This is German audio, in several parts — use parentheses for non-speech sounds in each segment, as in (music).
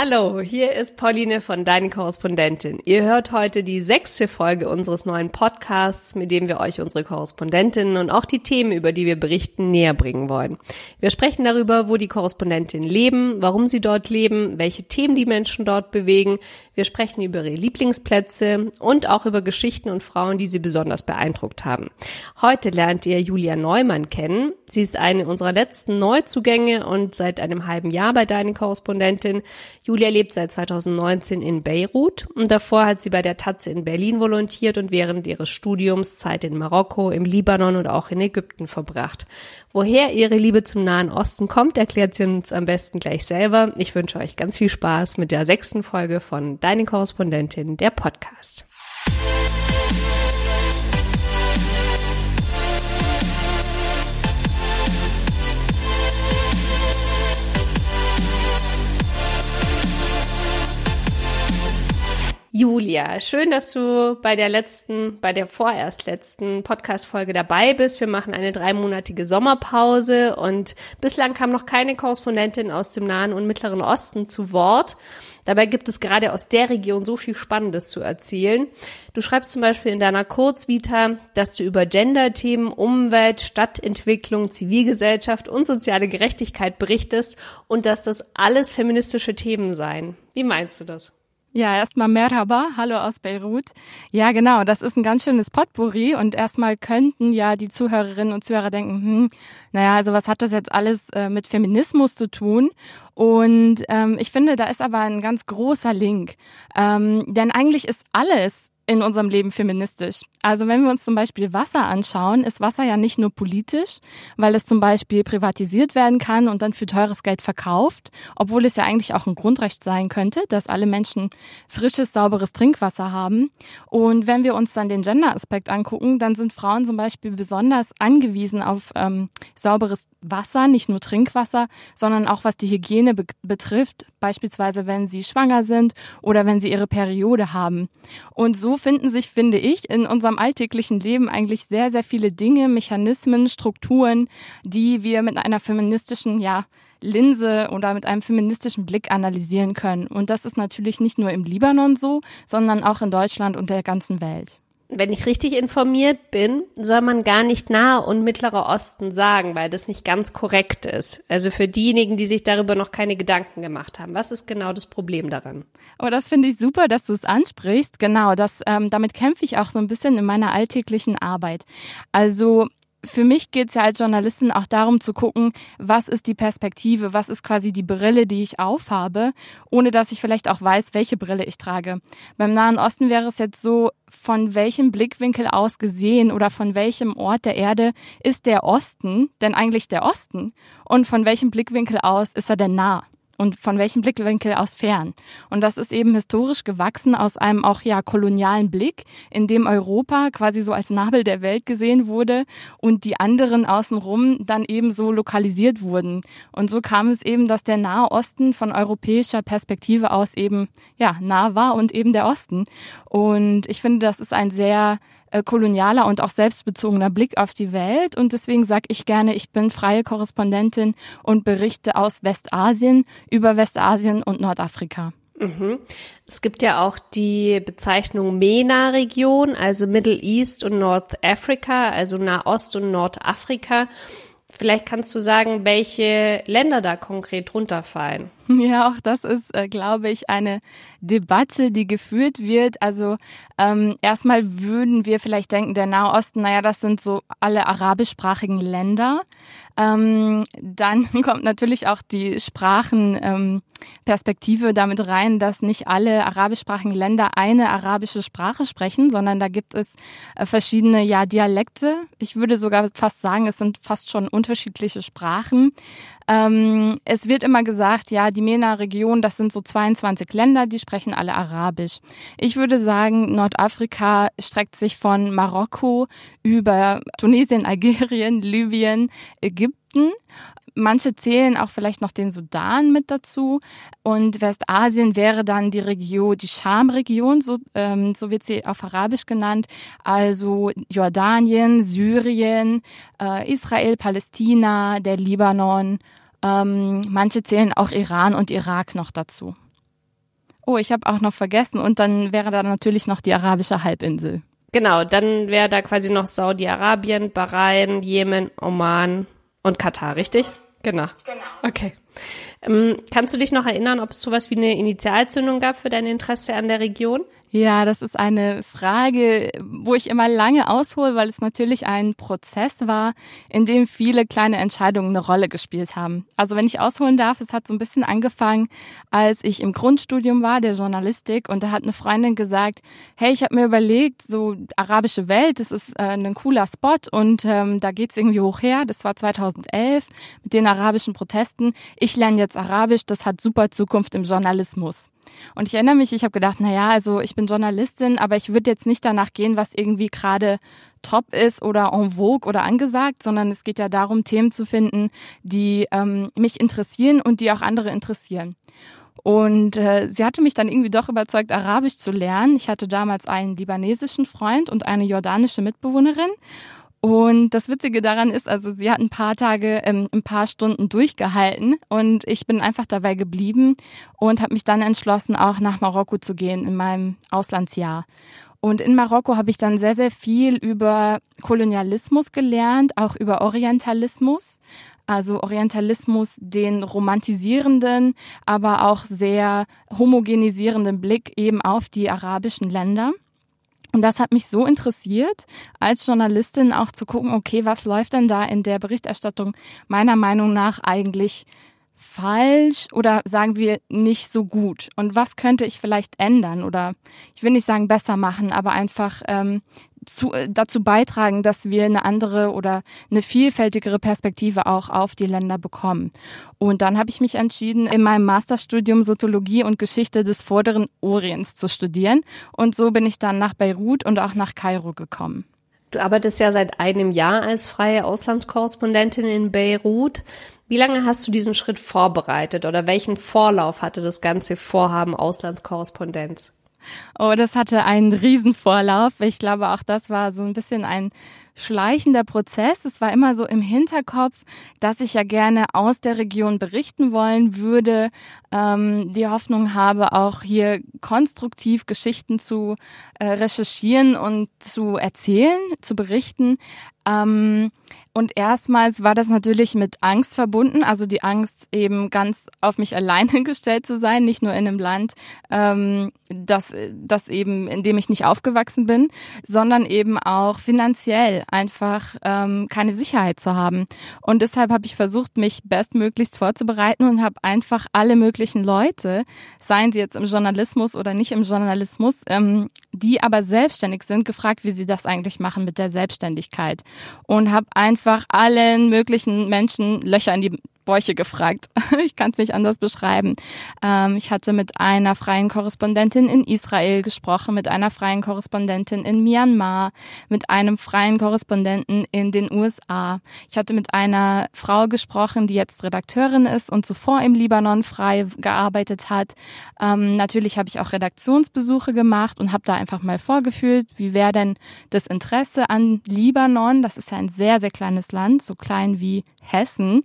Hallo, hier ist Pauline von Deine Korrespondentin. Ihr hört heute die sechste Folge unseres neuen Podcasts, mit dem wir euch unsere Korrespondentinnen und auch die Themen, über die wir berichten, näher bringen wollen. Wir sprechen darüber, wo die Korrespondentinnen leben, warum sie dort leben, welche Themen die Menschen dort bewegen. Wir sprechen über ihre Lieblingsplätze und auch über Geschichten und Frauen, die sie besonders beeindruckt haben. Heute lernt ihr Julia Neumann kennen. Sie ist eine unserer letzten Neuzugänge und seit einem halben Jahr bei Deine Korrespondentin. Julia lebt seit 2019 in Beirut und davor hat sie bei der Tatze in Berlin volontiert und während ihres Studiums Zeit in Marokko, im Libanon und auch in Ägypten verbracht. Woher ihre Liebe zum Nahen Osten kommt, erklärt sie uns am besten gleich selber. Ich wünsche euch ganz viel Spaß mit der sechsten Folge von Deine Korrespondentin, der Podcast. Julia, schön, dass du bei der letzten, bei der vorerst letzten Podcast-Folge dabei bist. Wir machen eine dreimonatige Sommerpause und bislang kam noch keine Korrespondentin aus dem Nahen und Mittleren Osten zu Wort. Dabei gibt es gerade aus der Region so viel Spannendes zu erzählen. Du schreibst zum Beispiel in deiner Kurzvita, dass du über Gender-Themen, Umwelt, Stadtentwicklung, Zivilgesellschaft und soziale Gerechtigkeit berichtest und dass das alles feministische Themen seien. Wie meinst du das? Ja, erstmal Merhaba, hallo aus Beirut. Ja, genau, das ist ein ganz schönes Potpourri und erstmal könnten ja die Zuhörerinnen und Zuhörer denken, hm, naja, also was hat das jetzt alles äh, mit Feminismus zu tun? Und ähm, ich finde, da ist aber ein ganz großer Link. Ähm, denn eigentlich ist alles in unserem Leben feministisch. Also wenn wir uns zum Beispiel Wasser anschauen, ist Wasser ja nicht nur politisch, weil es zum Beispiel privatisiert werden kann und dann für teures Geld verkauft, obwohl es ja eigentlich auch ein Grundrecht sein könnte, dass alle Menschen frisches, sauberes Trinkwasser haben. Und wenn wir uns dann den Gender-Aspekt angucken, dann sind Frauen zum Beispiel besonders angewiesen auf ähm, sauberes Wasser, nicht nur Trinkwasser, sondern auch was die Hygiene be betrifft, beispielsweise wenn sie schwanger sind oder wenn sie ihre Periode haben. Und so finden sich, finde ich, in unserem alltäglichen Leben eigentlich sehr, sehr viele Dinge, Mechanismen, Strukturen, die wir mit einer feministischen, ja, Linse oder mit einem feministischen Blick analysieren können. Und das ist natürlich nicht nur im Libanon so, sondern auch in Deutschland und der ganzen Welt wenn ich richtig informiert bin, soll man gar nicht Nahe und Mittlerer Osten sagen, weil das nicht ganz korrekt ist. Also für diejenigen, die sich darüber noch keine Gedanken gemacht haben. Was ist genau das Problem daran? Oh, das finde ich super, dass du es ansprichst. Genau, das, ähm, damit kämpfe ich auch so ein bisschen in meiner alltäglichen Arbeit. Also für mich geht es ja als Journalistin auch darum zu gucken, was ist die Perspektive, was ist quasi die Brille, die ich aufhabe, ohne dass ich vielleicht auch weiß, welche Brille ich trage. Beim Nahen Osten wäre es jetzt so, von welchem Blickwinkel aus gesehen oder von welchem Ort der Erde ist der Osten denn eigentlich der Osten und von welchem Blickwinkel aus ist er denn nah? Und von welchem Blickwinkel aus fern. Und das ist eben historisch gewachsen aus einem auch ja kolonialen Blick, in dem Europa quasi so als Nabel der Welt gesehen wurde und die anderen außenrum dann eben so lokalisiert wurden. Und so kam es eben, dass der Nahe Osten von europäischer Perspektive aus eben ja nah war und eben der Osten. Und ich finde, das ist ein sehr äh, kolonialer und auch selbstbezogener Blick auf die Welt. Und deswegen sage ich gerne, ich bin freie Korrespondentin und berichte aus Westasien über Westasien und Nordafrika. Mhm. Es gibt ja auch die Bezeichnung MENA-Region, also Middle East und North Africa, also Nahost und Nordafrika. Vielleicht kannst du sagen, welche Länder da konkret runterfallen. (laughs) Ja, auch das ist, äh, glaube ich, eine Debatte, die geführt wird. Also ähm, erstmal würden wir vielleicht denken, der Nahe Osten, naja, das sind so alle arabischsprachigen Länder. Ähm, dann (laughs) kommt natürlich auch die Sprachenperspektive ähm, damit rein, dass nicht alle arabischsprachigen Länder eine arabische Sprache sprechen, sondern da gibt es äh, verschiedene ja, Dialekte. Ich würde sogar fast sagen, es sind fast schon unterschiedliche Sprachen. Ähm, es wird immer gesagt, ja, die MENA-Region, das sind so 22 Länder, die sprechen alle Arabisch. Ich würde sagen, Nordafrika streckt sich von Marokko über Tunesien, Algerien, (laughs) Libyen, Ägypten Manche zählen auch vielleicht noch den Sudan mit dazu. Und Westasien wäre dann die Region, die Scham-Region, so, ähm, so wird sie auf Arabisch genannt. Also Jordanien, Syrien, äh, Israel, Palästina, der Libanon. Ähm, manche zählen auch Iran und Irak noch dazu. Oh, ich habe auch noch vergessen. Und dann wäre da natürlich noch die arabische Halbinsel. Genau, dann wäre da quasi noch Saudi-Arabien, Bahrain, Jemen, Oman und Katar, richtig? Genau. Genau. Okay. Ähm, kannst du dich noch erinnern, ob es sowas wie eine Initialzündung gab für dein Interesse an der Region? Ja, das ist eine Frage, wo ich immer lange aushole, weil es natürlich ein Prozess war, in dem viele kleine Entscheidungen eine Rolle gespielt haben. Also wenn ich ausholen darf, es hat so ein bisschen angefangen, als ich im Grundstudium war, der Journalistik, und da hat eine Freundin gesagt, hey, ich habe mir überlegt, so arabische Welt, das ist äh, ein cooler Spot und ähm, da geht's irgendwie hoch her. Das war 2011 mit den arabischen Protesten. Ich lerne jetzt Arabisch, das hat super Zukunft im Journalismus. Und ich erinnere mich, ich habe gedacht, na ja, also ich bin Journalistin, aber ich würde jetzt nicht danach gehen, was irgendwie gerade top ist oder en vogue oder angesagt, sondern es geht ja darum, Themen zu finden, die ähm, mich interessieren und die auch andere interessieren. Und äh, sie hatte mich dann irgendwie doch überzeugt, Arabisch zu lernen. Ich hatte damals einen libanesischen Freund und eine jordanische Mitbewohnerin. Und das Witzige daran ist, also sie hat ein paar Tage, ähm, ein paar Stunden durchgehalten und ich bin einfach dabei geblieben und habe mich dann entschlossen, auch nach Marokko zu gehen in meinem Auslandsjahr. Und in Marokko habe ich dann sehr, sehr viel über Kolonialismus gelernt, auch über Orientalismus. Also Orientalismus, den romantisierenden, aber auch sehr homogenisierenden Blick eben auf die arabischen Länder. Und das hat mich so interessiert, als Journalistin auch zu gucken, okay, was läuft denn da in der Berichterstattung meiner Meinung nach eigentlich falsch oder sagen wir nicht so gut? Und was könnte ich vielleicht ändern oder ich will nicht sagen besser machen, aber einfach ähm, zu, äh, dazu beitragen, dass wir eine andere oder eine vielfältigere Perspektive auch auf die Länder bekommen. Und dann habe ich mich entschieden, in meinem Masterstudium Soziologie und Geschichte des Vorderen Orients zu studieren. Und so bin ich dann nach Beirut und auch nach Kairo gekommen. Du arbeitest ja seit einem Jahr als freie Auslandskorrespondentin in Beirut. Wie lange hast du diesen Schritt vorbereitet oder welchen Vorlauf hatte das ganze Vorhaben Auslandskorrespondenz? Oh, das hatte einen Riesenvorlauf. Ich glaube, auch das war so ein bisschen ein schleichender Prozess. Es war immer so im Hinterkopf, dass ich ja gerne aus der Region berichten wollen würde. Ähm, die Hoffnung habe, auch hier konstruktiv Geschichten zu äh, recherchieren und zu erzählen, zu berichten. Ähm, und erstmals war das natürlich mit Angst verbunden, also die Angst eben ganz auf mich (laughs) alleine gestellt zu sein, nicht nur in einem Land, ähm, das, das eben, in dem ich nicht aufgewachsen bin, sondern eben auch finanziell einfach ähm, keine Sicherheit zu haben. Und deshalb habe ich versucht, mich bestmöglichst vorzubereiten und habe einfach alle möglichen Leute, seien sie jetzt im Journalismus oder nicht im Journalismus, ähm, die aber selbstständig sind, gefragt, wie sie das eigentlich machen mit der Selbstständigkeit. Und habe einfach allen möglichen Menschen Löcher in die Bäuche gefragt. (laughs) Ich kann es nicht anders beschreiben. Ähm, ich hatte mit einer freien Korrespondentin in Israel gesprochen, mit einer freien Korrespondentin in Myanmar, mit einem freien Korrespondenten in den USA. Ich hatte mit einer Frau gesprochen, die jetzt Redakteurin ist und zuvor im Libanon frei gearbeitet hat. Ähm, natürlich habe ich auch Redaktionsbesuche gemacht und habe da einfach mal vorgefühlt, wie wäre denn das Interesse an Libanon. Das ist ja ein sehr, sehr kleines Land, so klein wie Hessen.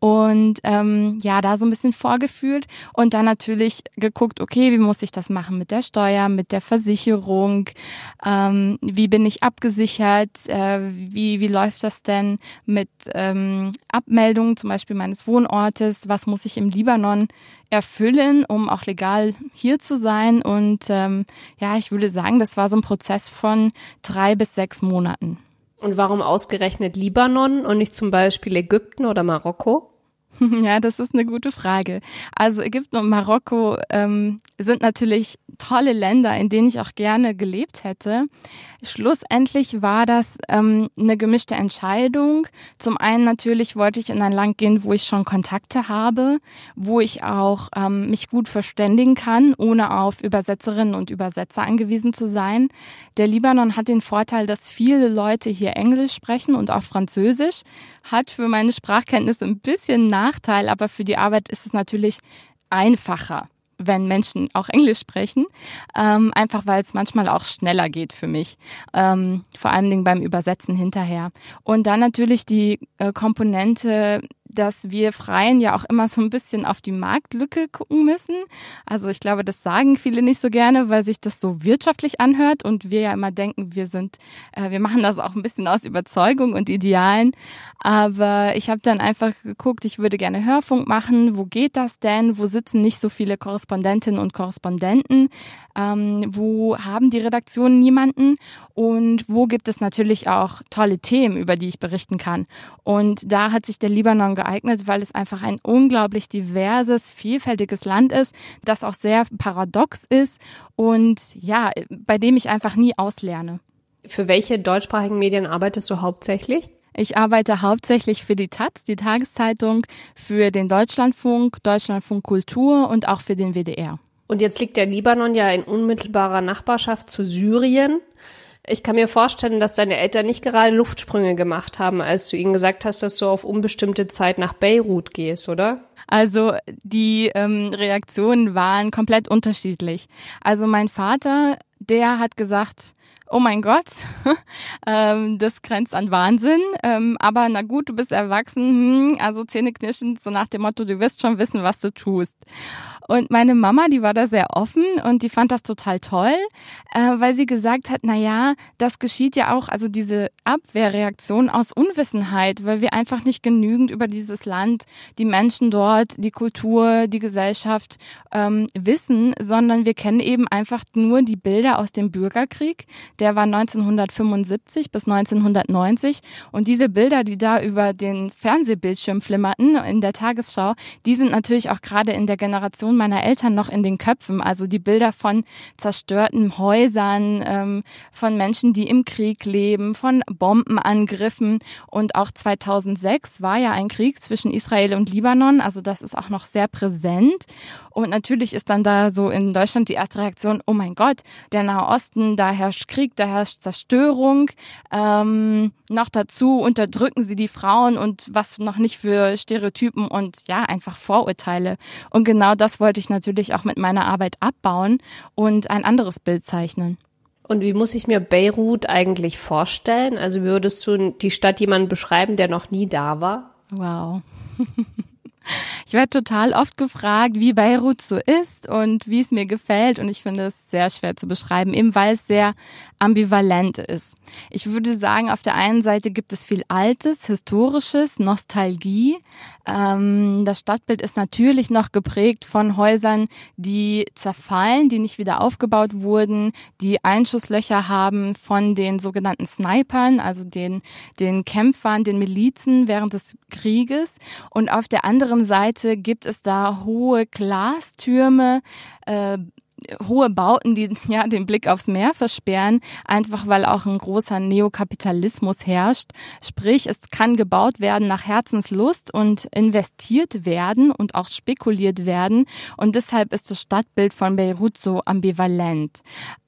Und ähm, ja, da so ein bisschen vorgefühlt und dann natürlich geguckt, okay, wie muss ich das machen mit der Steuer, mit der Versicherung, ähm, wie bin ich abgesichert, äh, wie, wie läuft das denn mit ähm, Abmeldungen zum Beispiel meines Wohnortes, was muss ich im Libanon erfüllen, um auch legal hier zu sein. Und ähm, ja, ich würde sagen, das war so ein Prozess von drei bis sechs Monaten. Und warum ausgerechnet Libanon und nicht zum Beispiel Ägypten oder Marokko? (laughs) Ja, das ist eine gute Frage. Also Ägypten und Marokko ähm, sind natürlich tolle Länder, in denen ich auch gerne gelebt hätte. Schlussendlich war das ähm, eine gemischte Entscheidung. Zum einen natürlich wollte ich in ein Land gehen, wo ich schon Kontakte habe, wo ich auch ähm, mich gut verständigen kann, ohne auf Übersetzerinnen und Übersetzer angewiesen zu sein. Der Libanon hat den Vorteil, dass viele Leute hier Englisch sprechen und auch Französisch, hat für meine Sprachkenntnisse ein bisschen Nachteil, aber für die Arbeit ist es natürlich einfacher wenn Menschen auch Englisch sprechen, ähm, einfach weil es manchmal auch schneller geht für mich, ähm, vor allen Dingen beim Übersetzen hinterher. Und dann natürlich die äh, Komponente dass wir Freien ja auch immer so ein bisschen auf die Marktlücke gucken müssen. Also ich glaube, das sagen viele nicht so gerne, weil sich das so wirtschaftlich anhört und wir ja immer denken, wir sind, äh, wir machen das auch ein bisschen aus Überzeugung und Idealen. Aber ich habe dann einfach geguckt, ich würde gerne Hörfunk machen. Wo geht das denn? Wo sitzen nicht so viele Korrespondentinnen und Korrespondenten? Ähm, wo haben die Redaktionen niemanden? Und wo gibt es natürlich auch tolle Themen, über die ich berichten kann? Und da hat sich der Libanon geeignet, weil es einfach ein unglaublich diverses, vielfältiges Land ist, das auch sehr paradox ist und ja, bei dem ich einfach nie auslerne. Für welche deutschsprachigen Medien arbeitest du hauptsächlich? Ich arbeite hauptsächlich für die Taz, die Tageszeitung, für den Deutschlandfunk, Deutschlandfunk Kultur und auch für den WDR. Und jetzt liegt der Libanon ja in unmittelbarer Nachbarschaft zu Syrien. Ich kann mir vorstellen, dass deine Eltern nicht gerade Luftsprünge gemacht haben, als du ihnen gesagt hast, dass du auf unbestimmte Zeit nach Beirut gehst, oder? Also die ähm, Reaktionen waren komplett unterschiedlich. Also mein Vater, der hat gesagt, oh mein Gott, (laughs) ähm, das grenzt an Wahnsinn. Ähm, aber na gut, du bist erwachsen, hm, also zähneknirschend, so nach dem Motto, du wirst schon wissen, was du tust. Und meine Mama, die war da sehr offen und die fand das total toll, äh, weil sie gesagt hat, na ja, das geschieht ja auch, also diese Abwehrreaktion aus Unwissenheit, weil wir einfach nicht genügend über dieses Land, die Menschen dort, die Kultur, die Gesellschaft ähm, wissen, sondern wir kennen eben einfach nur die Bilder aus dem Bürgerkrieg. Der war 1975 bis 1990 und diese Bilder, die da über den Fernsehbildschirm flimmerten in der Tagesschau, die sind natürlich auch gerade in der Generation meiner Eltern noch in den Köpfen. Also die Bilder von zerstörten Häusern, ähm, von Menschen, die im Krieg leben, von Bombenangriffen. Und auch 2006 war ja ein Krieg zwischen Israel und Libanon. Also das ist auch noch sehr präsent. Und natürlich ist dann da so in Deutschland die erste Reaktion, oh mein Gott, der Nahe Osten, da herrscht Krieg, da herrscht Zerstörung. Ähm, noch dazu unterdrücken sie die Frauen und was noch nicht für Stereotypen und ja, einfach Vorurteile. Und genau das wollte ich natürlich auch mit meiner Arbeit abbauen und ein anderes Bild zeichnen. Und wie muss ich mir Beirut eigentlich vorstellen? Also würdest du die Stadt jemanden beschreiben, der noch nie da war? Wow. (laughs) Ich werde total oft gefragt, wie Beirut so ist und wie es mir gefällt. Und ich finde es sehr schwer zu beschreiben, eben weil es sehr ambivalent ist. Ich würde sagen, auf der einen Seite gibt es viel Altes, Historisches, Nostalgie. Ähm, das Stadtbild ist natürlich noch geprägt von Häusern, die zerfallen, die nicht wieder aufgebaut wurden, die Einschusslöcher haben von den sogenannten Snipern, also den, den Kämpfern, den Milizen während des Krieges. Und auf der anderen Seite gibt es da hohe Glastürme, äh, hohe Bauten, die (laughs) ja den Blick aufs Meer versperren, einfach weil auch ein großer Neokapitalismus herrscht. Sprich, es kann gebaut werden nach Herzenslust und investiert werden und auch spekuliert werden. Und deshalb ist das Stadtbild von Beirut so ambivalent.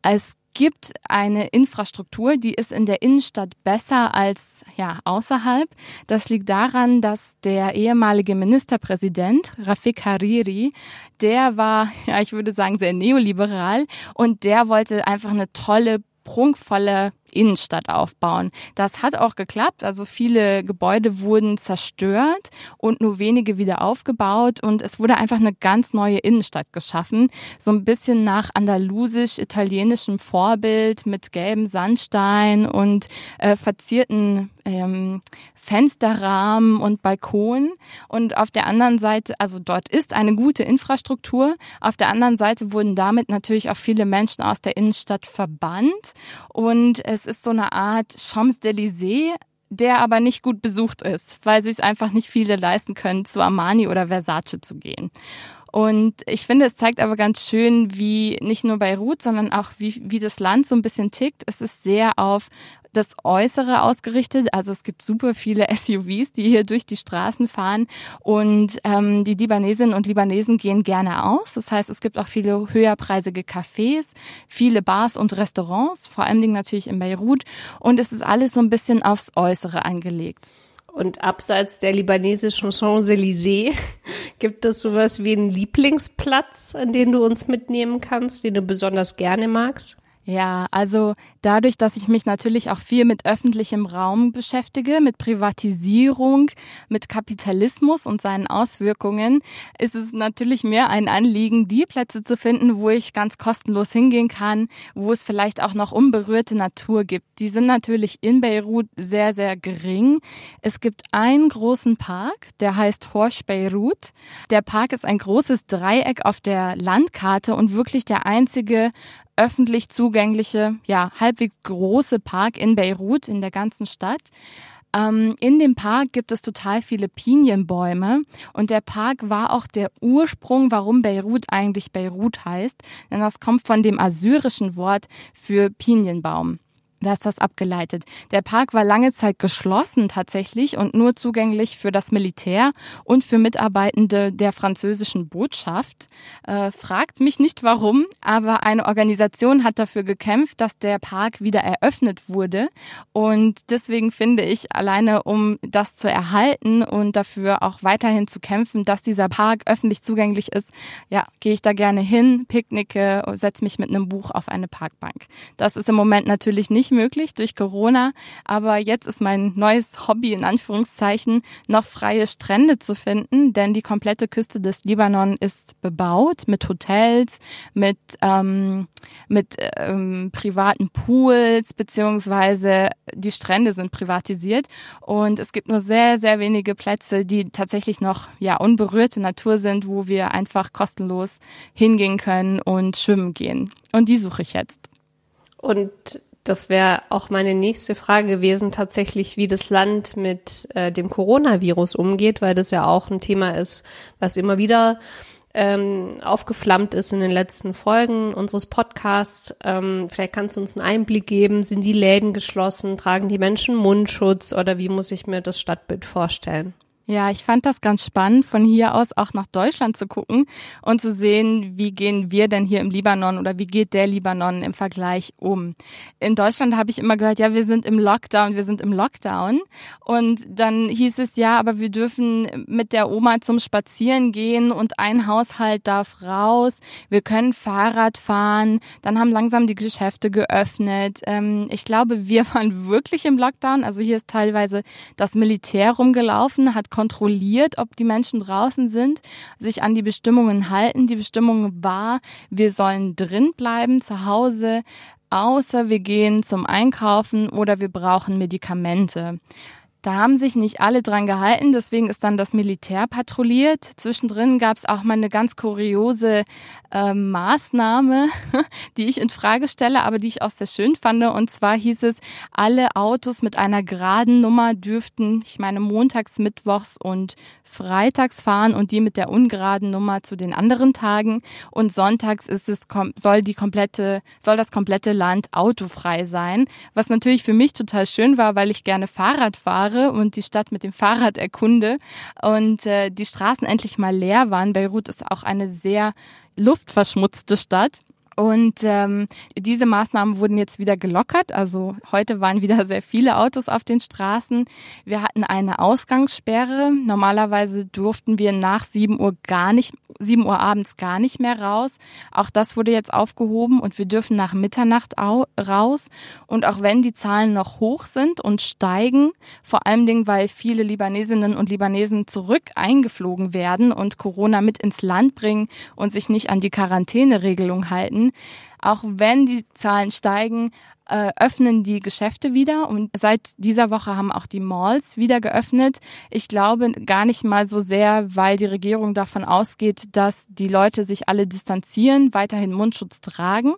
Es gibt eine Infrastruktur, die ist in der Innenstadt besser als ja, außerhalb. Das liegt daran, dass der ehemalige Ministerpräsident Rafik Hariri, der war, (laughs) ja, ich würde sagen, sehr neoliberal und der wollte einfach eine tolle, prunkvolle Innenstadt aufbauen. Das hat auch geklappt. Also viele Gebäude wurden zerstört und nur wenige wieder aufgebaut und es wurde einfach eine ganz neue Innenstadt geschaffen. So ein bisschen nach andalusisch-italienischem Vorbild mit gelbem Sandstein und äh, verzierten ähm, Fensterrahmen und Balkonen. Und auf der anderen Seite, also dort ist eine gute Infrastruktur. Auf der anderen Seite wurden damit natürlich auch viele Menschen aus der Innenstadt verbannt. Und es ist so eine Art Champs-Élysées, der aber nicht gut besucht ist, weil sich einfach nicht viele leisten können, zu Armani oder Versace zu gehen. Und ich finde, es zeigt aber ganz schön, wie nicht nur Beirut, sondern auch wie, wie das Land so ein bisschen tickt. Es ist sehr auf das Äußere ausgerichtet. Also es gibt super viele (laughs) SUVs, die hier durch die Straßen fahren und ähm, die Libanesinnen und Libanesen gehen gerne aus. Das heißt, es gibt auch viele höherpreisige Cafés, viele Bars und Restaurants, vor allen Dingen natürlich in Beirut. Und es ist alles so ein bisschen aufs Äußere angelegt. Und abseits der libanesischen Champs-Élysées (laughs) gibt es sowas wie einen Lieblingsplatz, an den du uns mitnehmen kannst, den du besonders gerne magst? Ja, also dadurch, dass ich mich natürlich auch viel mit öffentlichem Raum beschäftige, mit Privatisierung, mit Kapitalismus und seinen Auswirkungen, ist es natürlich mehr ein Anliegen, die Plätze zu finden, wo ich ganz kostenlos hingehen kann, wo es vielleicht auch noch unberührte Natur gibt. Die sind natürlich in Beirut sehr, sehr gering. Es gibt einen großen Park, der heißt Horsch Beirut. Der Park ist ein großes Dreieck auf der Landkarte und wirklich der einzige öffentlich zugängliche, ja, halbwegs große Park in Beirut, in der ganzen Stadt. Ähm, in dem Park gibt es total viele Pinienbäume und der Park war auch der Ursprung, warum Beirut eigentlich Beirut heißt, denn das kommt von dem assyrischen Wort für Pinienbaum. Da ist das abgeleitet. Der Park war lange Zeit geschlossen tatsächlich und nur zugänglich für das Militär und für Mitarbeitende der französischen Botschaft. Äh, fragt mich nicht warum, aber eine Organisation hat dafür gekämpft, dass der Park wieder eröffnet wurde. Und deswegen finde ich, alleine um das zu erhalten und dafür auch weiterhin zu kämpfen, dass dieser Park öffentlich zugänglich ist, ja, gehe ich da gerne hin, picknicke, setze mich mit einem Buch auf eine Parkbank. Das ist im Moment natürlich nicht möglich durch Corona. Aber jetzt ist mein neues Hobby in Anführungszeichen noch freie Strände zu finden, denn die komplette Küste des Libanon ist bebaut mit Hotels, mit ähm, mit ähm, privaten Pools beziehungsweise die Strände sind privatisiert und es gibt nur sehr sehr wenige Plätze, die tatsächlich noch ja unberührte Natur sind, wo wir einfach kostenlos hingehen können und schwimmen gehen. Und die suche ich jetzt. Und das wäre auch meine nächste Frage gewesen, tatsächlich, wie das Land mit äh, dem Coronavirus umgeht, weil das ja auch ein Thema ist, was immer wieder ähm, aufgeflammt ist in den letzten Folgen unseres Podcasts. Ähm, vielleicht kannst du uns einen Einblick geben. Sind die Läden geschlossen? Tragen die Menschen Mundschutz oder wie muss ich mir das Stadtbild vorstellen? Ja, ich fand das ganz spannend, von hier aus auch nach Deutschland zu gucken und zu sehen, wie gehen wir denn hier im Libanon oder wie geht der Libanon im Vergleich um. In Deutschland habe ich immer gehört, ja, wir sind im Lockdown, wir sind im Lockdown. Und dann hieß es, ja, aber wir dürfen mit der Oma zum Spazieren gehen und ein Haushalt darf raus. Wir können Fahrrad fahren. Dann haben langsam die Geschäfte geöffnet. Ähm, ich glaube, wir (laughs) waren wirklich im Lockdown. Also hier ist teilweise das Militär rumgelaufen, hat kontrolliert, ob die Menschen draußen sind, sich an die Bestimmungen halten. Die Bestimmung war, wir sollen drin bleiben, zu Hause, außer wir gehen zum Einkaufen oder wir brauchen Medikamente. Da haben sich nicht alle dran gehalten, deswegen ist dann das Militär patrouilliert. Zwischendrin gab es auch mal eine ganz kuriose äh, Maßnahme, (laughs) die ich in Frage stelle, aber die ich auch sehr schön fand. Und zwar hieß es, alle Autos mit einer geraden Nummer dürften, ich meine, montags, mittwochs und freitags fahren und die mit der ungeraden Nummer zu den anderen Tagen. Und sonntags ist es, soll die komplette, soll das komplette Land autofrei sein. Was natürlich für mich total schön war, weil ich gerne Fahrrad fahre und die Stadt mit dem Fahrrad erkunde und äh, die Straßen endlich mal leer waren. Beirut ist auch eine sehr luftverschmutzte Stadt. Und ähm, diese Maßnahmen wurden jetzt wieder gelockert. Also heute waren wieder (laughs) sehr viele Autos auf den Straßen. Wir hatten eine Ausgangssperre. Normalerweise durften wir nach 7 Uhr gar nicht, 7 Uhr abends gar nicht mehr raus. Auch das wurde jetzt aufgehoben und wir dürfen nach Mitternacht raus. Und auch wenn die Zahlen noch hoch sind und steigen, vor allem Dingen, weil viele Libanesinnen und Libanesen zurück eingeflogen werden und Corona mit ins Land bringen und sich nicht an die Quarantäneregelung halten, halten. Auch wenn die Zahlen steigen, äh, öffnen die Geschäfte wieder und seit dieser Woche haben auch die Malls wieder geöffnet. Ich glaube gar nicht mal so sehr, weil die Regierung davon ausgeht, dass die Leute sich alle distanzieren, weiterhin Mundschutz tragen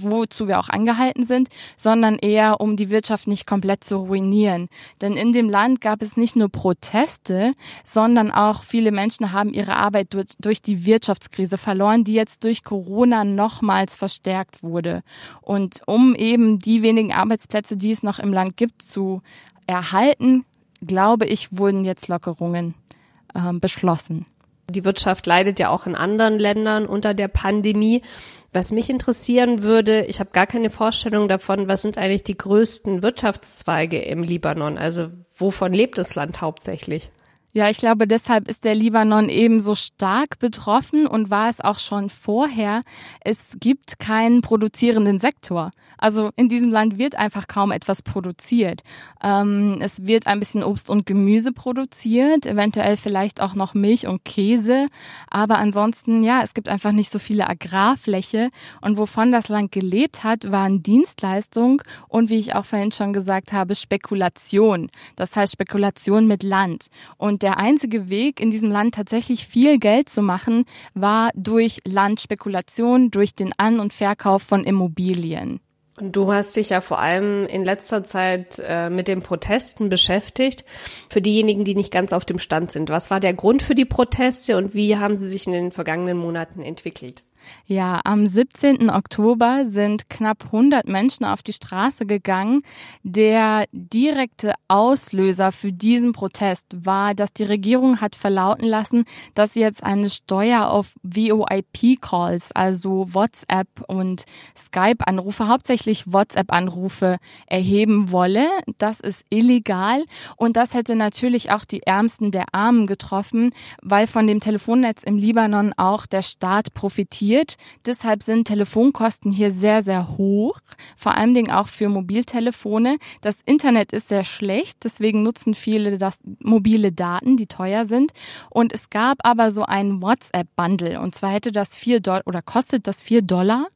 wozu wir auch angehalten sind, sondern eher um die Wirtschaft nicht komplett zu ruinieren. Denn in dem Land gab es nicht nur Proteste, sondern auch viele Menschen haben ihre Arbeit durch, durch die Wirtschaftskrise verloren, die jetzt durch Corona nochmals verstärkt wurde. Und um eben die wenigen Arbeitsplätze, die es noch im Land gibt, zu erhalten, glaube ich, wurden jetzt Lockerungen äh, beschlossen. Die Wirtschaft leidet ja auch in anderen Ländern unter der Pandemie. Was mich interessieren würde, ich habe gar keine Vorstellung davon, was sind eigentlich die größten Wirtschaftszweige im Libanon? Also wovon lebt das Land hauptsächlich? Ja, ich glaube, deshalb ist der Libanon eben so stark betroffen und war es auch schon vorher. Es gibt keinen produzierenden Sektor. Also in diesem Land wird einfach kaum etwas produziert. Ähm, es wird ein bisschen Obst und Gemüse produziert, eventuell vielleicht auch noch Milch und Käse. Aber ansonsten, ja, es gibt einfach nicht so viele Agrarfläche. Und wovon das Land gelebt hat, waren Dienstleistungen und, wie ich auch vorhin schon gesagt habe, Spekulation. Das heißt Spekulation mit Land. Und der einzige Weg, in diesem Land tatsächlich viel Geld zu machen, war durch Landspekulation, durch den An- und Verkauf von Immobilien. Du hast dich ja vor allem in letzter Zeit äh, mit den Protesten beschäftigt. Für diejenigen, die nicht ganz auf dem Stand sind, was war der Grund für die Proteste und wie haben sie sich in den vergangenen Monaten entwickelt? Ja, am 17. Oktober sind knapp 100 Menschen auf die Straße gegangen. Der direkte Auslöser für diesen Protest war, dass die Regierung hat verlauten lassen, dass sie jetzt eine Steuer auf VoIP-Calls, also WhatsApp und Skype-Anrufe, hauptsächlich WhatsApp-Anrufe erheben wolle. Das ist illegal und das hätte natürlich auch die Ärmsten der Armen getroffen, weil von dem Telefonnetz im Libanon auch der Staat profitiert investiert. Deshalb sind Telefonkosten hier sehr, sehr hoch, vor allen Dingen auch für Mobiltelefone. Das Internet ist sehr schlecht, deswegen nutzen viele das mobile Daten, die teuer sind. Und es gab aber so ein WhatsApp-Bundle und zwar hätte das vier Dollar oder kostet das vier Dollar.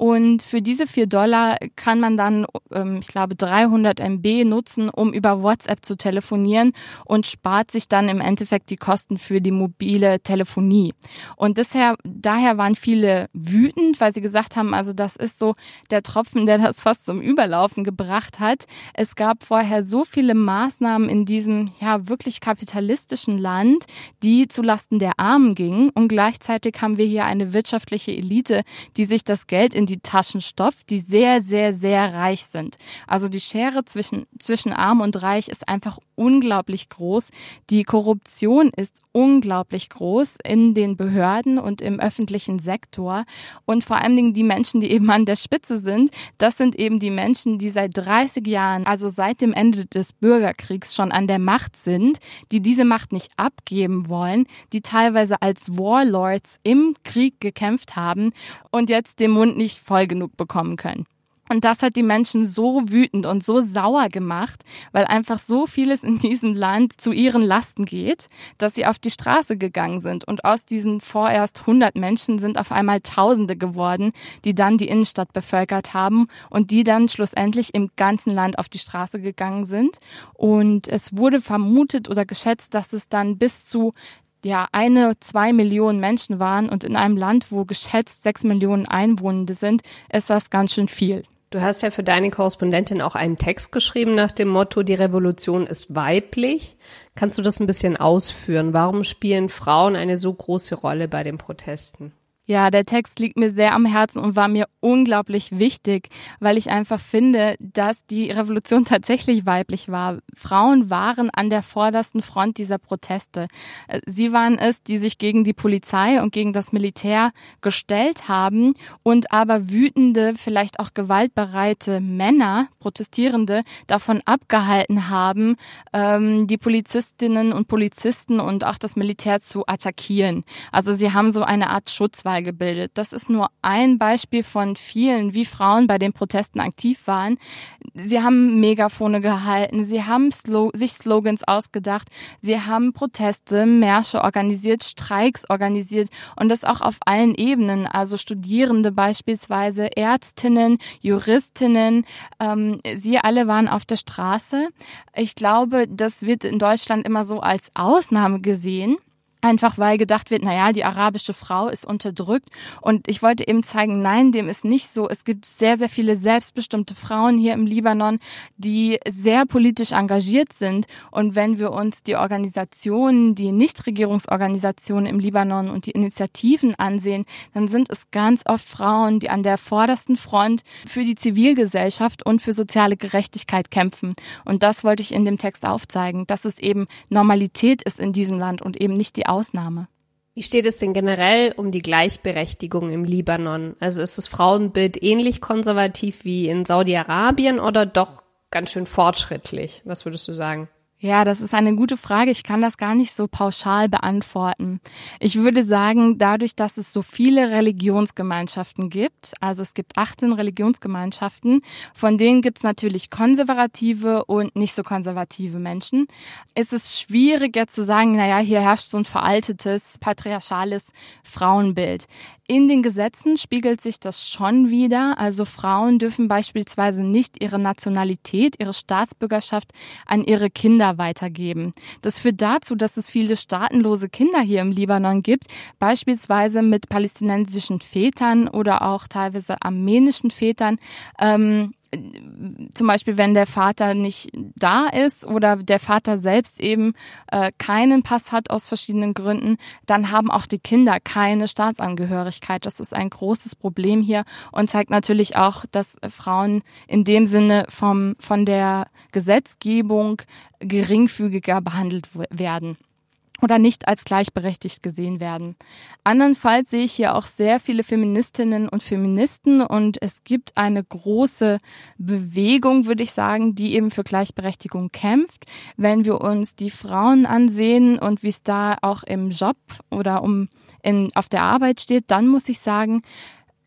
Und für diese vier Dollar kann man dann, ähm, ich glaube, 300 MB nutzen, um über WhatsApp zu telefonieren und spart sich dann im Endeffekt die Kosten für die mobile Telefonie. Und desher, daher waren viele wütend, weil sie gesagt haben, also das ist so der Tropfen, der das fast zum Überlaufen gebracht hat. Es gab vorher so viele Maßnahmen in diesem, ja, wirklich kapitalistischen Land, die zulasten der Armen gingen. Und gleichzeitig haben wir hier eine wirtschaftliche Elite, die sich das Geld in die Taschen stopft, die sehr, sehr, sehr reich sind. Also die Schere zwischen, zwischen arm und reich ist einfach unglaublich groß. Die Korruption ist unglaublich groß in den Behörden und im öffentlichen Sektor. Und vor allen Dingen die Menschen, die eben an der Spitze sind, das sind eben die Menschen, die seit 30 Jahren, also seit dem Ende des Bürgerkriegs schon an der Macht sind, die diese Macht nicht abgeben wollen, die teilweise als Warlords im Krieg gekämpft haben und jetzt den Mund nicht voll genug bekommen können. Und das hat die Menschen so wütend und so sauer gemacht, weil einfach so vieles in diesem Land zu ihren Lasten geht, dass sie auf die Straße gegangen sind. Und aus diesen vorerst 100 Menschen sind auf einmal Tausende geworden, die dann die Innenstadt bevölkert haben und die dann schlussendlich im ganzen Land auf die Straße gegangen sind. Und es wurde vermutet oder geschätzt, dass es dann bis zu ja eine, zwei Millionen Menschen waren und in einem Land, wo geschätzt sechs Millionen Einwohner sind, ist das ganz schön viel. Du hast ja für deine Korrespondentin auch einen Text geschrieben nach dem Motto, die Revolution ist weiblich. Kannst du das ein bisschen ausführen? Warum spielen Frauen eine so große Rolle bei den Protesten? Ja, der Text liegt mir sehr am Herzen und war mir unglaublich wichtig, weil ich einfach finde, dass die Revolution (laughs) tatsächlich weiblich war. Frauen waren an der vordersten Front dieser Proteste. Äh, sie waren es, die sich gegen die Polizei und gegen das Militär gestellt haben und aber wütende, vielleicht auch gewaltbereite Männer, Protestierende, davon abgehalten haben, ähm, die Polizistinnen und Polizisten und auch das Militär zu attackieren. Also sie haben so eine Art Schutzwall Mal gebildet. Das ist nur ein Beispiel von vielen, wie Frauen bei den Protesten aktiv waren. Sie haben Megafone gehalten, sie haben Slo sich Slogans ausgedacht, sie haben Proteste, Märsche organisiert, Streiks organisiert und das auch auf allen Ebenen, also Studierende beispielsweise, Ärztinnen, Juristinnen, ähm, sie alle waren auf der Straße. Ich glaube, das wird in Deutschland immer so als Ausnahme gesehen. Einfach weil gedacht wird, naja, die arabische Frau ist unterdrückt. Und ich wollte eben zeigen, nein, dem ist nicht so. Es gibt sehr, sehr viele selbstbestimmte Frauen hier im Libanon, die sehr politisch engagiert sind. Und wenn wir uns die Organisationen, die Nichtregierungsorganisationen im Libanon und die Initiativen ansehen, dann sind es ganz oft Frauen, die an der vordersten Front für die Zivilgesellschaft und für soziale Gerechtigkeit kämpfen. Und das wollte ich in dem Text aufzeigen, dass es eben Normalität ist in diesem Land und eben nicht die Ausnahme. Wie steht es denn generell um die Gleichberechtigung im Libanon? Also ist das Frauenbild ähnlich konservativ wie in Saudi-Arabien oder doch ganz schön fortschrittlich? Was würdest du sagen? Ja, das ist eine gute Frage. Ich kann das gar nicht so pauschal beantworten. Ich würde sagen, dadurch, dass es so viele Religionsgemeinschaften gibt, also es gibt 18 Religionsgemeinschaften, von denen gibt es natürlich konservative und nicht so konservative Menschen, ist es schwierig jetzt zu sagen, naja, hier herrscht so ein veraltetes, patriarchales Frauenbild. In den Gesetzen spiegelt sich das schon wieder. Also Frauen dürfen beispielsweise nicht ihre Nationalität, ihre Staatsbürgerschaft an ihre Kinder weitergeben. Das führt dazu, dass es viele staatenlose Kinder hier im Libanon gibt, beispielsweise mit palästinensischen Vätern oder auch teilweise armenischen Vätern. Ähm, zum Beispiel, wenn der Vater nicht da ist oder der Vater selbst eben äh, keinen Pass hat aus verschiedenen Gründen, dann haben auch die Kinder keine Staatsangehörigkeit. Das ist ein großes Problem hier und zeigt natürlich auch, dass Frauen in dem Sinne vom, von der Gesetzgebung geringfügiger behandelt werden oder nicht als gleichberechtigt gesehen werden. Andernfalls sehe ich hier auch sehr viele Feministinnen und Feministen und es gibt eine große Bewegung, würde ich sagen, die eben für Gleichberechtigung kämpft. Wenn wir uns die Frauen ansehen und wie es da auch im Job oder um in, auf der Arbeit steht, dann muss ich sagen,